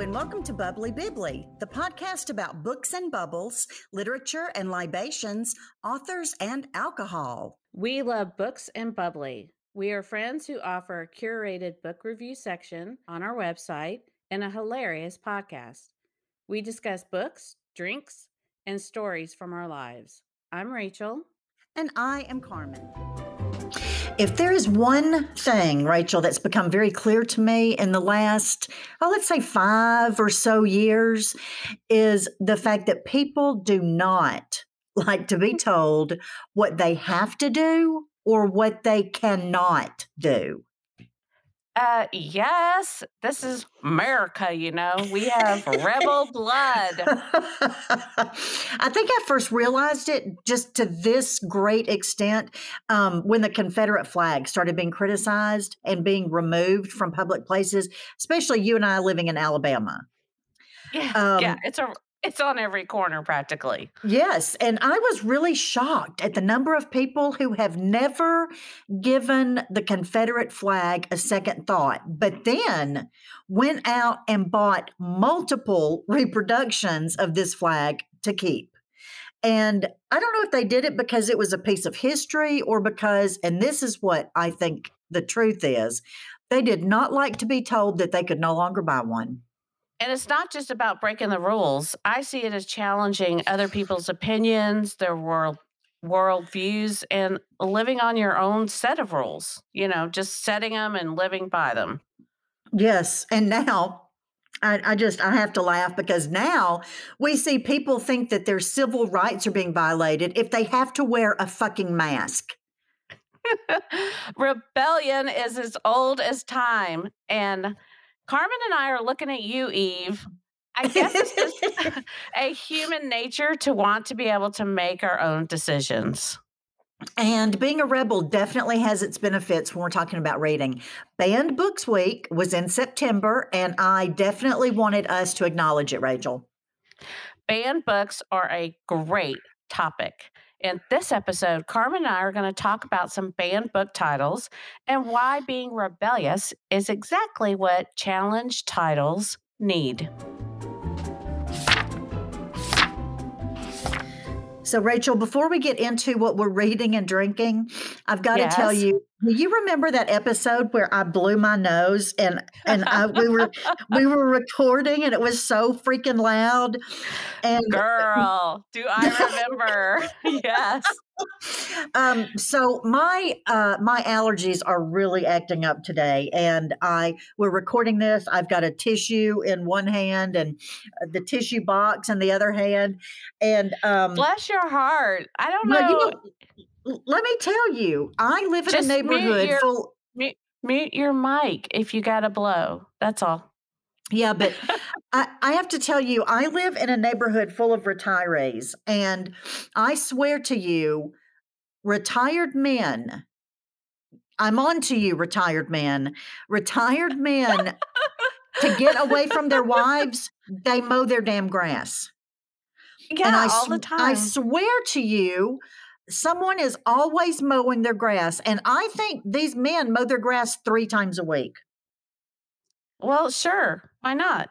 and welcome to Bubbly Bibbly, the podcast about books and bubbles, literature and libations, authors and alcohol. We love books and bubbly. We are friends who offer a curated book review section on our website and a hilarious podcast. We discuss books, drinks, and stories from our lives. I'm Rachel. And I am Carmen. If there is one thing, Rachel, that's become very clear to me in the last, oh, let's say five or so years, is the fact that people do not like to be told what they have to do or what they cannot do. Uh, yes, this is America, you know. We have rebel blood. I think I first realized it just to this great extent um, when the Confederate flag started being criticized and being removed from public places, especially you and I living in Alabama. Yeah, um, yeah, it's a it's on every corner practically. Yes. And I was really shocked at the number of people who have never given the Confederate flag a second thought, but then went out and bought multiple reproductions of this flag to keep. And I don't know if they did it because it was a piece of history or because, and this is what I think the truth is, they did not like to be told that they could no longer buy one. And it's not just about breaking the rules. I see it as challenging other people's opinions, their world world views, and living on your own set of rules. You know, just setting them and living by them. Yes. And now I, I, just I have to laugh because now we see people think that their civil rights are being violated if they have to wear a fucking mask. Rebellion is as old as time. And Carmen and I are looking at you, Eve. I guess it's just a human nature to want to be able to make our own decisions. And being a rebel definitely has its benefits when we're talking about reading. Banned Books Week was in September, and I definitely wanted us to acknowledge it, Rachel. Banned books are a great topic. In this episode, Carmen and I are going to talk about some banned book titles and why being rebellious is exactly what challenge titles need. So, Rachel, before we get into what we're reading and drinking, I've got yes. to tell you do you remember that episode where I blew my nose and and I, we were we were recording and it was so freaking loud? And girl, do I remember? yes. Um, so my uh, my allergies are really acting up today, and I we're recording this. I've got a tissue in one hand and uh, the tissue box in the other hand, and um, bless your heart. I don't know. You know let me tell you, I live in Just a neighborhood your, full. Mute, mute your mic if you got to blow. That's all. Yeah, but I, I, have to tell you, I live in a neighborhood full of retirees, and I swear to you, retired men. I'm on to you, retired men. Retired men to get away from their wives, they mow their damn grass. Yeah, and I, all the time. I swear to you, someone is always mowing their grass. And I think these men mow their grass three times a week. Well, sure. Why not?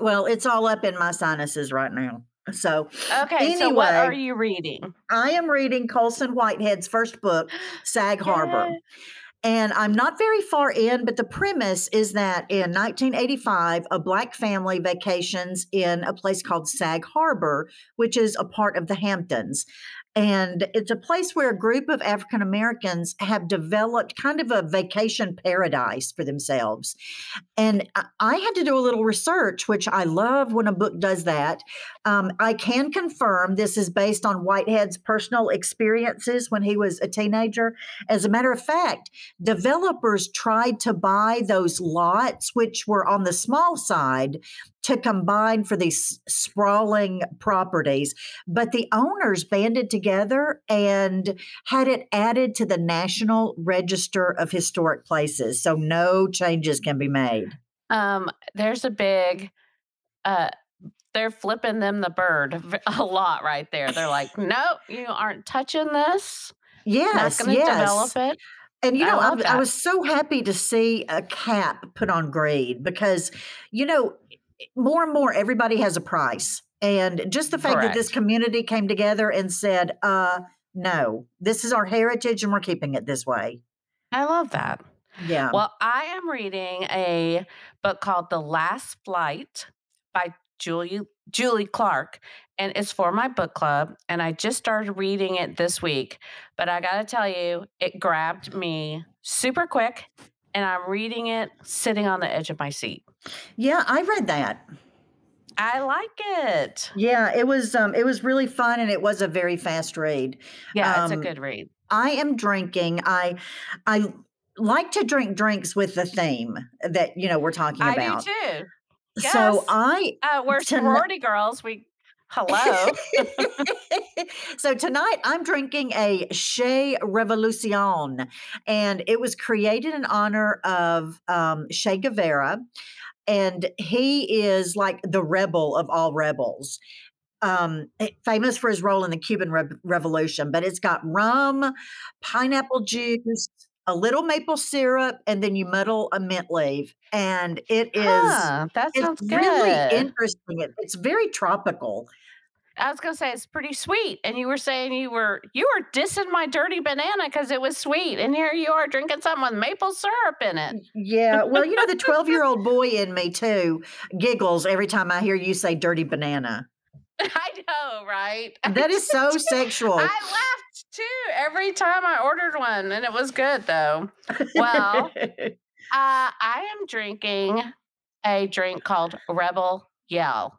Well, it's all up in my sinuses right now. So, okay. Anyway, so, what are you reading? I am reading Colson Whitehead's first book, Sag Harbor. And I'm not very far in, but the premise is that in 1985, a black family vacations in a place called Sag Harbor, which is a part of the Hamptons. And it's a place where a group of African Americans have developed kind of a vacation paradise for themselves. And I had to do a little research, which I love when a book does that. Um, I can confirm this is based on Whitehead's personal experiences when he was a teenager. As a matter of fact, developers tried to buy those lots, which were on the small side, to combine for these sprawling properties. But the owners banded together and had it added to the National Register of Historic Places. So no changes can be made. Um, there's a big, uh, they're flipping them the bird a lot right there. They're like, no, you aren't touching this. Yes, Not going to yes. develop it. And you know, I, I, I, was so happy to see a cap put on Greed because, you know, more and more everybody has a price. And just the fact Correct. that this community came together and said, uh, no, this is our heritage and we're keeping it this way. I love that. Yeah. Well, I am reading a book called The Last Flight by Julie Julie Clark and it's for my book club and I just started reading it this week. But I got to tell you, it grabbed me super quick and I'm reading it sitting on the edge of my seat. yeah, I read that. I like it. Yeah, it was um it was really fun and it was a very fast read. Yeah, it's a Um, good read. I am drinking. I I like to drink drinks with the theme that you know we're talking I about. do too. So I Uh, we're Tonight- sorority girls. We hello. so tonight I'm drinking a Chez Revolution, and it was created in honor of um, Che Guevara, and he is like the rebel of all rebels. Um, eh, famous for his role in the Cuban Re- Revolution, but it's got rum, pineapple juice, a little maple syrup, and then you muddle a mint leaf, and it is. Huh, that sounds It's good. really interesting. It, it's very tropical. I was gonna say it's pretty sweet, and you were saying you were you were dissing my dirty banana because it was sweet, and here you are drinking something with maple syrup in it. Yeah. Well, you know, the 12 year old boy in me too giggles every time I hear you say dirty banana. I know, right? That is so sexual. I laughed too every time I ordered one, and it was good though. Well, uh, I am drinking a drink called Rebel Yell.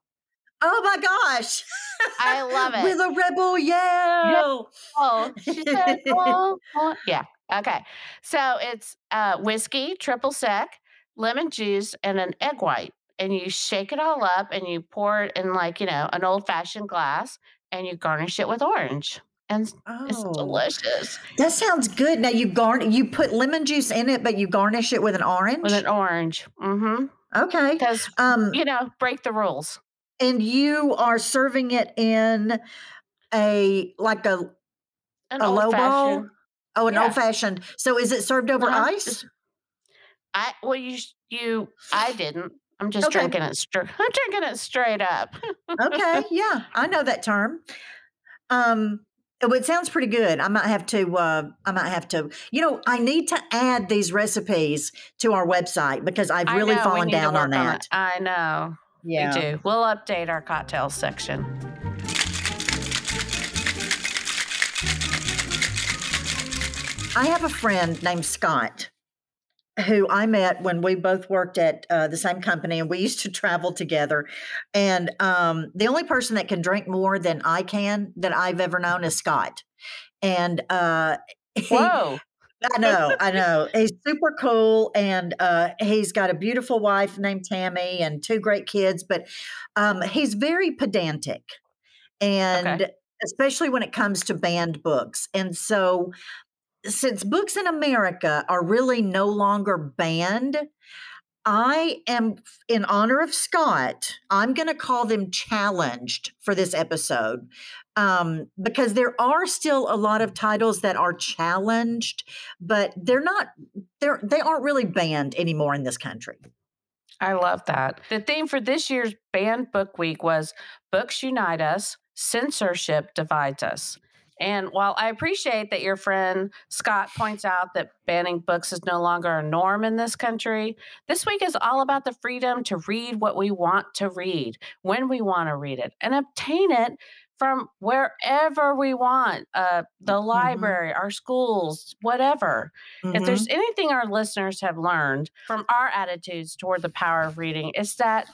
oh my gosh. I love it. With a rebel yell. Oh, she said, "Oh, oh." yeah. Okay. So it's uh, whiskey, triple sec, lemon juice, and an egg white. And you shake it all up and you pour it in like, you know, an old fashioned glass and you garnish it with orange. And s- it's Oh, delicious that sounds good. Now you garn you put lemon juice in it, but you garnish it with an orange. with an orange. Mm-hmm. okay. Because, Um, you know, break the rules. and you are serving it in a like a An a old low ball. fashioned. Oh, an Yeah. old fashioned. So is it served over Uh-huh, ice? just- I, well, you, you, I didn't. I'm just Okay. drinking it straight. I'm drinking it straight up. okay, yeah, I know that term. Um, oh, it sounds pretty good. I might have to. Uh, I might have to. You know, I need to add these recipes to our website because I've really know, fallen down on that. it. I know. yeah. We do. We'll update our cocktails section. I have a friend named Scott who I met when we both worked at uh, the same company and we used to travel together. And um, the only person that can drink more than I can that I've ever known is Scott. And uh, he- Whoa. I know, I know. He's super cool, and uh, he's got a beautiful wife named Tammy and two great kids. But um, he's very pedantic, and especially when it comes to banned books. And so, since books in America are really no longer banned, I am, in honor of Scott, I'm going to call them challenged for this episode um, because there are still a lot of titles that are challenged, but they're not, they're, they aren't really banned anymore in this country. I love that. The theme for this year's Banned Book Week was Books Unite Us, Censorship Divides Us. And while I appreciate that your friend Scott points out that banning books is no longer a norm in this country, this week is all about the freedom to read what we want to read, when we want to read it, and obtain it from wherever we want uh, the Mhm. library, our schools, whatever. If Mhm. there's anything our listeners have learned from our attitudes toward the power of reading, it's that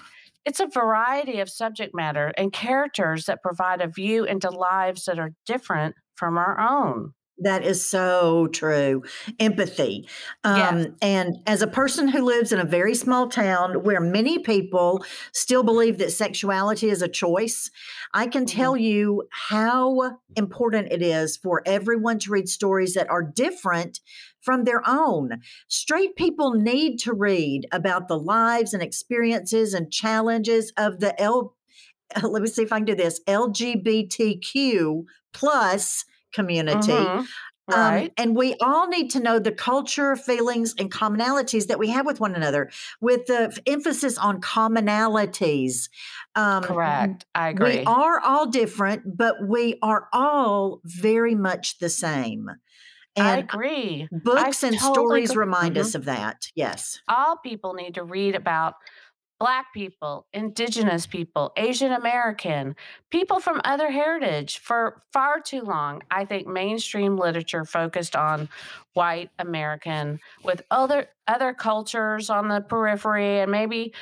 it's a variety of subject matter and characters that provide a view into lives that are different from our own. That is so true. Empathy. Um. And as a person who lives in a very small town where many people still believe that sexuality is a choice, I can Mhm. tell you how important it is for everyone to read stories that are different from their own. Straight people need to read about the lives and experiences and challenges of the L. Let me see if I can do this LGBTQ plus community. Mhm. Right. Um, and we all need to know the culture, feelings, and commonalities that we have with one another, with the emphasis on commonalities. Um, Correct. I agree. we are all different, but we are all very much the same. And I agree. I books and totally stories agree. remind Mhm. us of that. Yes. All people need to read about Black people, Indigenous people, Asian American, people from other heritage. For far too long, I think mainstream literature focused on white American with other other cultures on the periphery, and maybe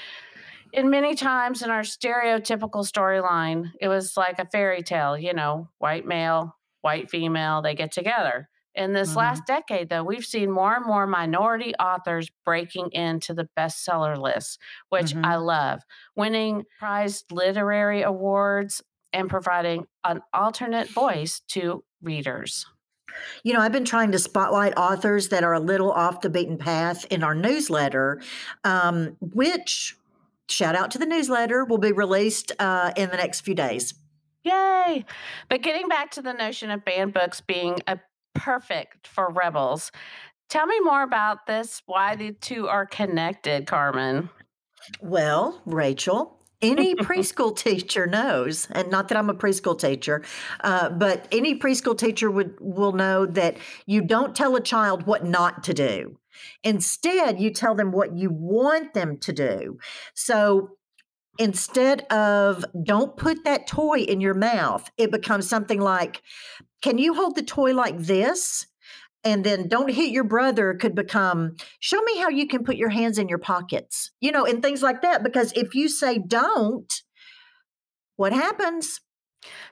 in many times in our stereotypical storyline, it was like a fairy tale. You know, white male, white female, they get together. In this Mhm. last decade, though, we've seen more and more minority authors breaking into the bestseller lists, which I Mhm. love, winning prized literary awards and providing an alternate voice to readers. You know, I've been trying to spotlight authors that are a little off the beaten path in our newsletter, um, which, shout out to the newsletter, will be released uh, in the next few days. Yay! But getting back to the notion of banned books being a perfect for rebels, tell me more about this, why the two are connected, Carmen. Well, Rachel, any preschool teacher knows, and not that I'm a preschool teacher, uh, but any preschool teacher would will know that you don't tell a child what not to do. Instead, you tell them what you want them to do. So instead of don't put that toy in your mouth, it becomes something like, can you hold the toy like this? And then don't hit your brother could become, show me how you can put your hands in your pockets, you know, and things like that. Because if you say don't, what happens?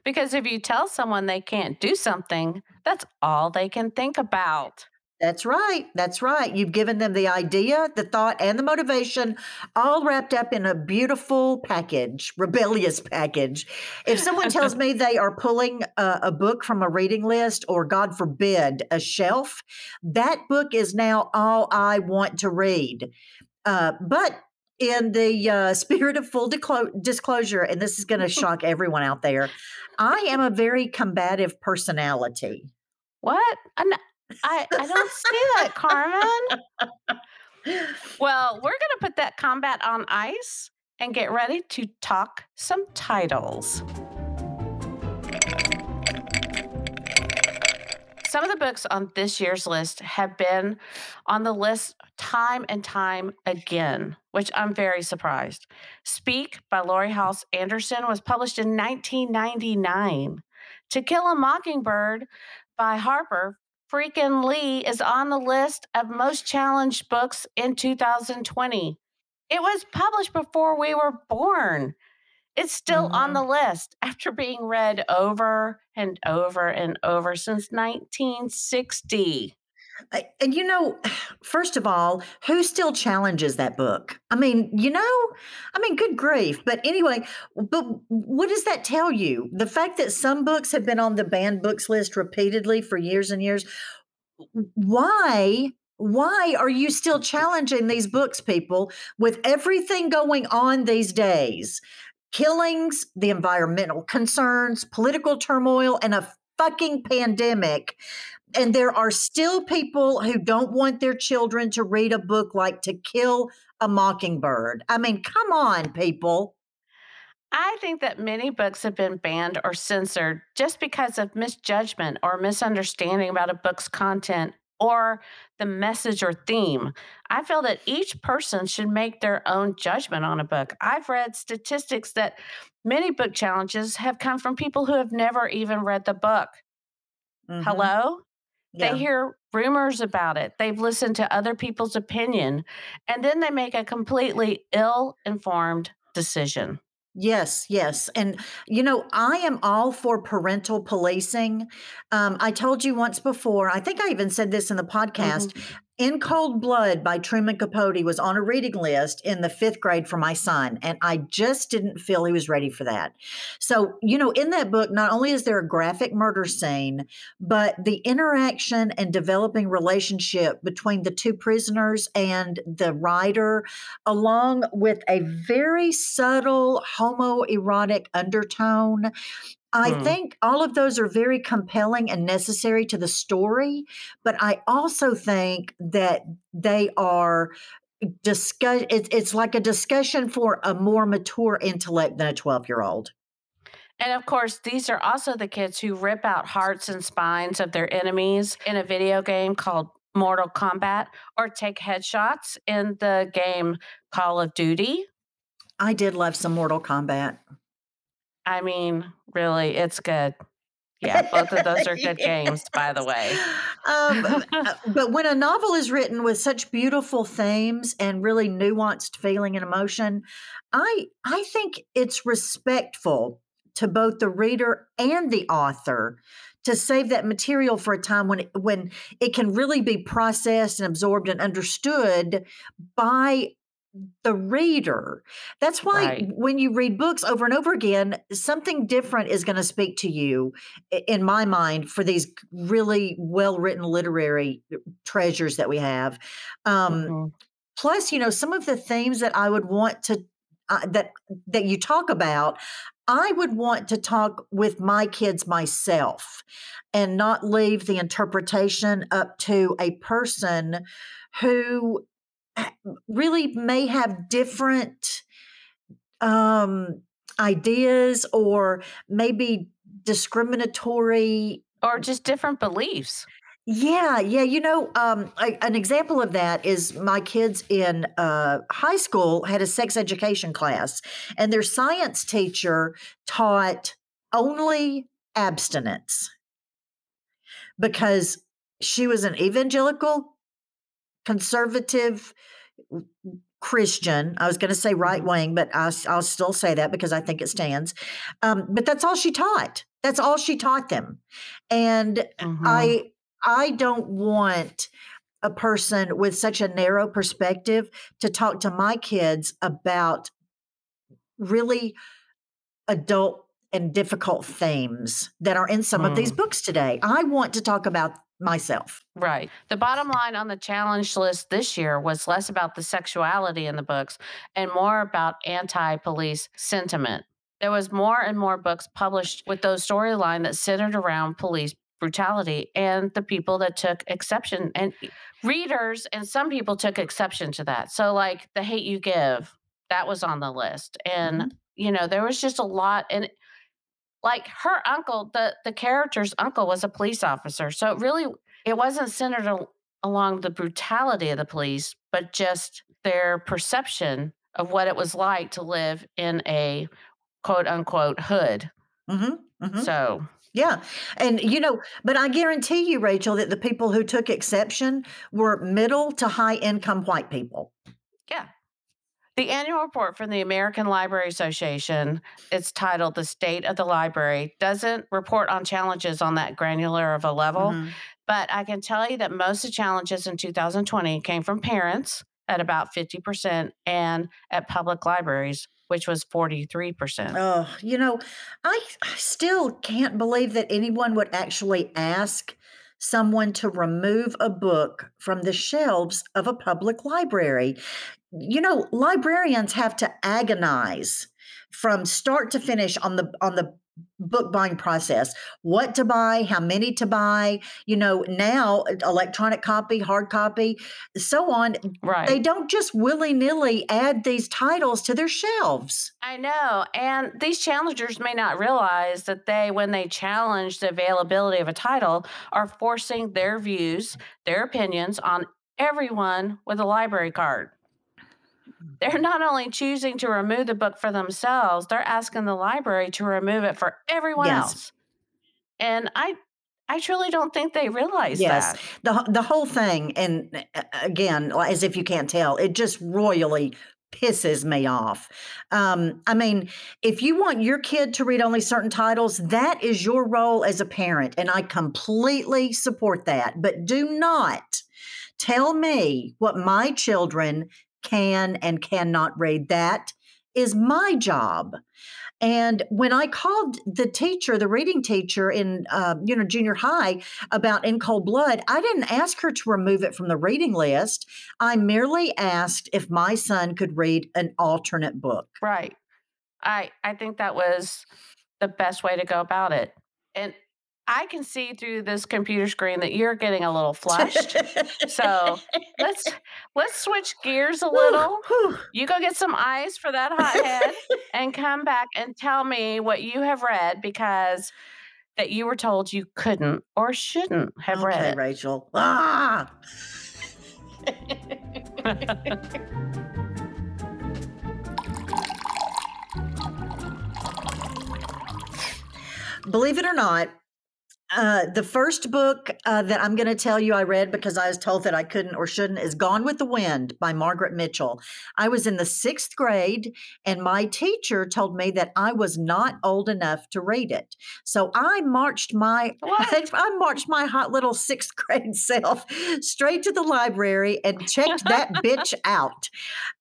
Because if you tell someone they can't do something, that's all they can think about. That's right. That's right. You've given them the idea, the thought, and the motivation all wrapped up in a beautiful package, rebellious package. If someone tells me they are pulling a, a book from a reading list or, God forbid, a shelf, that book is now all I want to read. Uh, but in the uh, spirit of full disclo- disclosure, and this is going to shock everyone out there, I am a very combative personality. What? I'm not- I, I don't see that, Carmen. Well, we're going to put that combat on ice and get ready to talk some titles. Some of the books on this year's list have been on the list time and time again, which I'm very surprised. Speak by Laurie Halse Anderson was published in 1999. To Kill a Mockingbird by Harper freaking Lee is on the list of most challenged books in 2020. It was published before we were born. It's still on mm-hmm. the list after being read over and over and over since 1960. And you know, first of all, who still challenges that book? I mean, you know, I mean, good grief. But anyway, but what does that tell you? The fact that some books have been on the banned books list repeatedly for years and years. Why? Why are you still challenging these books, people, with everything going on these days? Killings, the environmental concerns, political turmoil, and a fucking pandemic and there are still people who don't want their children to read a book like To Kill a Mockingbird. I mean, come on, people. I think that many books have been banned or censored just because of misjudgment or misunderstanding about a book's content or the message or theme. I feel that each person should make their own judgment on a book. I've read statistics that many book challenges have come from people who have never even read the book. Mhm. Hello? Yeah. They hear rumors about it. They've listened to other people's opinion, and then they make a completely ill informed decision. Yes, yes. And, you know, I am all for parental policing. Um, I told you once before, I think I even said this in the podcast. In Cold Blood by Truman Capote was on a reading list in the fifth grade for my son, and I just didn't feel he was ready for that. So, you know, in that book, not only is there a graphic murder scene, but the interaction and developing relationship between the two prisoners and the writer, along with a very subtle homoerotic undertone. I hmm. think all of those are very compelling and necessary to the story, but I also think that they are discuss it's it's like a discussion for a more mature intellect than a 12 year old and of course, these are also the kids who rip out hearts and spines of their enemies in a video game called Mortal Kombat or take headshots in the game Call of Duty. I did love some Mortal Kombat. I mean, really, it's good. Yeah, both of those are good yes. games, by the way. Um, uh, but when a novel is written with such beautiful themes and really nuanced feeling and emotion, I I think it's respectful to both the reader and the author to save that material for a time when it, when it can really be processed and absorbed and understood by the reader. That's why right. when you read books over and over again, something different is going to speak to you, in my mind, for these really well written literary uh, treasures that we have. Um, mm-hmm. Plus, you know, some of the themes that I would want to uh, that that you talk about, I would want to talk with my kids myself, and not leave the interpretation up to a person who really may have different um, ideas or maybe discriminatory or just different beliefs. Yeah, yeah. You know, um, a, an example of that is my kids in uh, high school had a sex education class, and their science teacher taught only abstinence because she was an evangelical conservative Christian. I was going to say right mm-hmm. wing, but I, will still say that because I think it stands. Um, but that's all she taught. That's all she taught them, and mm-hmm. I I don't want a person with such a narrow perspective to talk to my kids about really adult and difficult themes that are in some mm. of these mm. books today. I want to talk about myself. Right. The bottom line on the challenge list this year was less about the sexuality in the books and more about anti police sentiment. There was more and more books published with those storyline that centered around police brutality and the people that took exception and readers and some people took exception to that. So like the hate you give, that was on the list. And mm-hmm. you know, there was just a lot and like her uncle, the the character's uncle was a police officer. So it really it wasn't centered al- along the brutality of the police, but just their perception of what it was like to live in a quote unquote hood. Mm-hmm. Mm-hmm. So yeah. And, you know, but I guarantee you, Rachel, that the people who took exception were middle to high income white people. Yeah. The annual report from the American Library Association, it's titled The State of the Library, doesn't report on challenges on that granular of a level. Mm-hmm. But I can tell you that most of the challenges in 2020 came from parents at about 50% and at public libraries which was 43%. Oh, you know, I, I still can't believe that anyone would actually ask someone to remove a book from the shelves of a public library. You know, librarians have to agonize from start to finish on the on the book buying process what to buy how many to buy you know now eh, electronic copy hard copy so on. Right. they don't just willy-nilly add these titles to their shelves. I know and these challengers may not realize that they when they challenge the availability of a title are forcing their views their opinions on everyone with a library card they're not only choosing to remove the book for themselves, they're asking the library to remove it for everyone yes. else. And I I truly don't think they realize yes. that. The the whole thing and again, as if you can't tell, it just royally pisses me off. Um, I mean, if you want your kid to read only certain titles, that is your role as a parent, and I completely support that. But do not tell me what my children can and cannot read. That is my job. And when I called the teacher, the reading teacher in uh, you know junior high about In Cold Blood, I didn't ask her to remove it from the reading list. I merely asked if my son could read an alternate book. Right. I I think that was the best way to go about it. And I can see through this computer screen that you're getting a little flushed. so let's let's switch gears a little. You go get some ice for that hot head and come back and tell me what you have read because that you were told you couldn't or shouldn't have okay, read. Rachel. Ah! Believe it or not, uh, the first book uh, that I'm going to tell you I read because I was told that I couldn't or shouldn't is Gone with the Wind by Margaret Mitchell. I was in the sixth grade, and my teacher told me that I was not old enough to read it. So I marched my I, I marched my hot little sixth grade self straight to the library and checked that bitch out.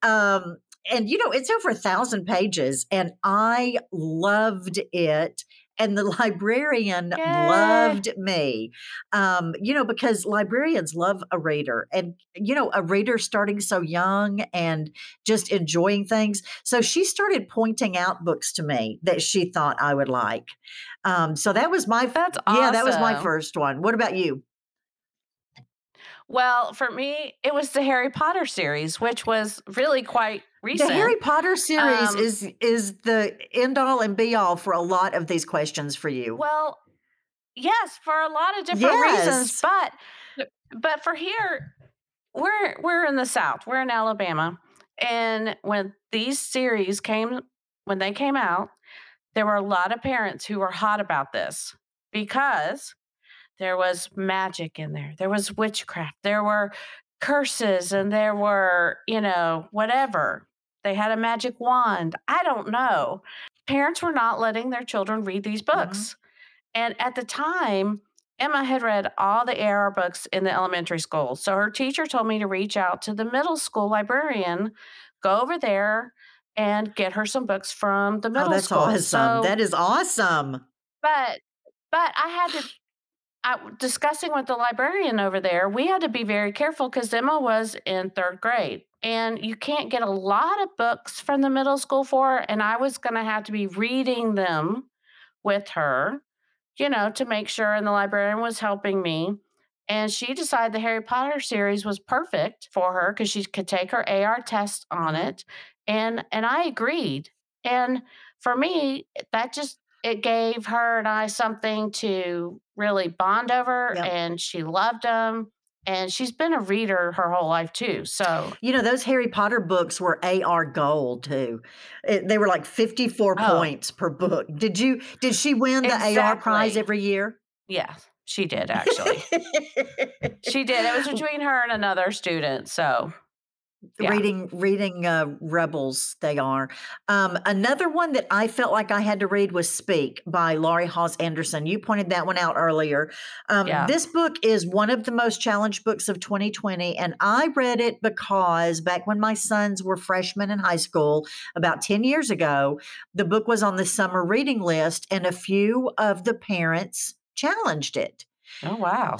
Um, and you know it's over a thousand pages, and I loved it and the librarian Yay. loved me um, you know because librarians love a reader and you know a reader starting so young and just enjoying things so she started pointing out books to me that she thought i would like um, so that was my that's awesome. yeah that was my first one what about you well, for me, it was the Harry Potter series, which was really quite recent. The Harry Potter series um, is is the end all and be all for a lot of these questions for you. Well, yes, for a lot of different yes. reasons, but but for here, we're we're in the South. We're in Alabama, and when these series came when they came out, there were a lot of parents who were hot about this because there was magic in there. There was witchcraft. There were curses and there were, you know, whatever. They had a magic wand. I don't know. Parents were not letting their children read these mm-hmm. books. Mm-hmm. And at the time, Emma had read all the AR books in the elementary school. So her teacher told me to reach out to the middle school librarian, go over there and get her some books from the oh, middle oh, that's school. Awesome. So, that is awesome. But but I had to I, discussing with the librarian over there, we had to be very careful because Emma was in third grade and you can't get a lot of books from the middle school for her. And I was going to have to be reading them with her, you know, to make sure. And the librarian was helping me. And she decided the Harry Potter series was perfect for her because she could take her AR test on it. And and I agreed. And for me, that just it gave her and I something to really bond over, yep. and she loved them. And she's been a reader her whole life too. So, you know, those Harry Potter books were AR gold too. It, they were like 54 oh. points per book. Did you, did she win the exactly. AR prize every year? Yeah, she did actually. she did. It was between her and another student. So, yeah. reading reading uh, rebels they are. Um, another one that i felt like i had to read was speak by laurie halse anderson. You pointed that one out earlier. Um, yeah. this book is one of the most challenged books of 2020 and i read it because back when my sons were freshmen in high school about 10 years ago the book was on the summer reading list and a few of the parents challenged it. Oh wow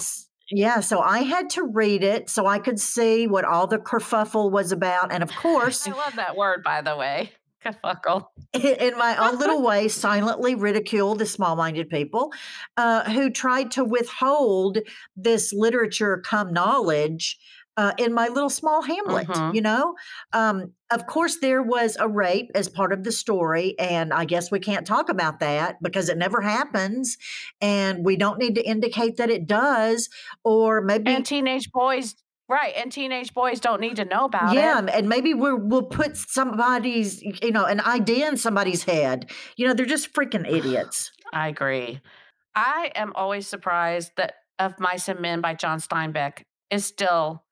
yeah, so I had to read it so I could see what all the kerfuffle was about. And of course, I love that word, by the way. Kerfuffle. In my own little way, silently ridicule the small minded people uh, who tried to withhold this literature come knowledge uh, in my little small hamlet, mm-hmm. you know? Um, of course, there was a rape as part of the story, and I guess we can't talk about that because it never happens, and we don't need to indicate that it does, or maybe. And teenage boys Right, and teenage boys don't need to know about yeah, it. Yeah, and maybe we will put somebody's, you know, an idea in somebody's head. You know, they're just freaking idiots. I agree. I am always surprised that Of Mice and Men by John Steinbeck is still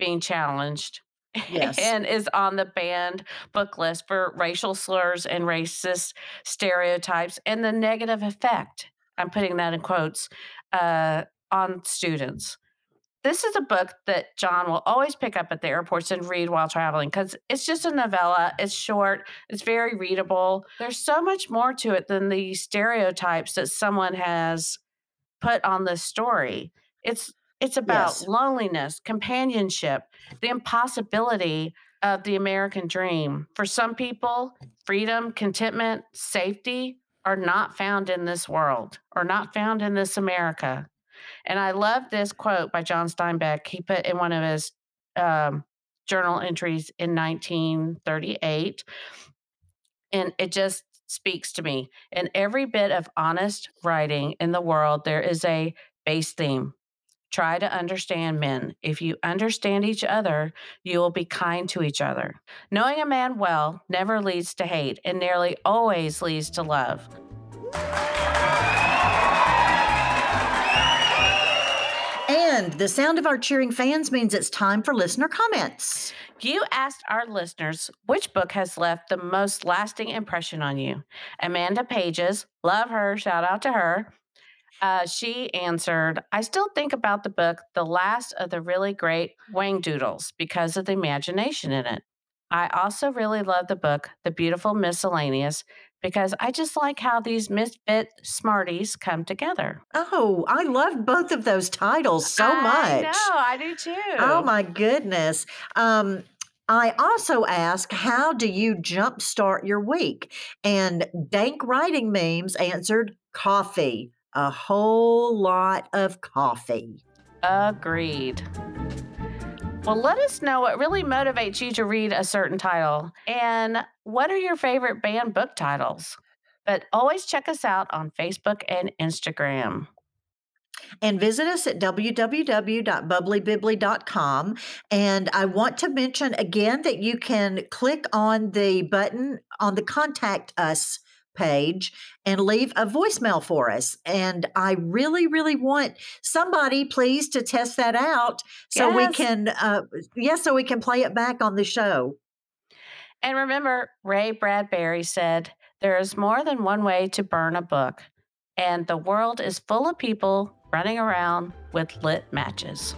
being challenged yes. and is on the banned book list for racial slurs and racist stereotypes and the negative effect, I'm putting that in quotes, uh, on students. This is a book that John will always pick up at the airports and read while traveling because it's just a novella. It's short, it's very readable. There's so much more to it than the stereotypes that someone has put on this story. It's it's about yes. loneliness, companionship, the impossibility of the American dream. For some people, freedom, contentment, safety. are not found in this world or not found in this America. And I love this quote by John Steinbeck. He put in one of his um, journal entries in 1938. And it just speaks to me. In every bit of honest writing in the world, there is a base theme. Try to understand men. If you understand each other, you will be kind to each other. Knowing a man well never leads to hate and nearly always leads to love. And the sound of our cheering fans means it's time for listener comments. You asked our listeners which book has left the most lasting impression on you. Amanda Pages, love her, shout out to her. Uh, she answered, I still think about the book, The Last of the Really Great Whangdoodles, because of the imagination in it. I also really love the book, The Beautiful Miscellaneous, because I just like how these misfit smarties come together. Oh, I love both of those titles so I much. know, I do too. Oh my goodness. Um, I also ask, how do you jumpstart your week? And Dank Writing Memes answered, coffee. A whole lot of coffee. Agreed. Well, let us know what really motivates you to read a certain title and what are your favorite banned book titles. But always check us out on Facebook and Instagram. And visit us at www.bubblybibly.com. And I want to mention again that you can click on the button on the Contact Us page and leave a voicemail for us. And I really, really want somebody, please, to test that out so we can, uh, yeah, so we can play it back on the show. And remember, Ray Bradbury said, There is more than one way to burn a book, and the world is full of people running around with lit matches.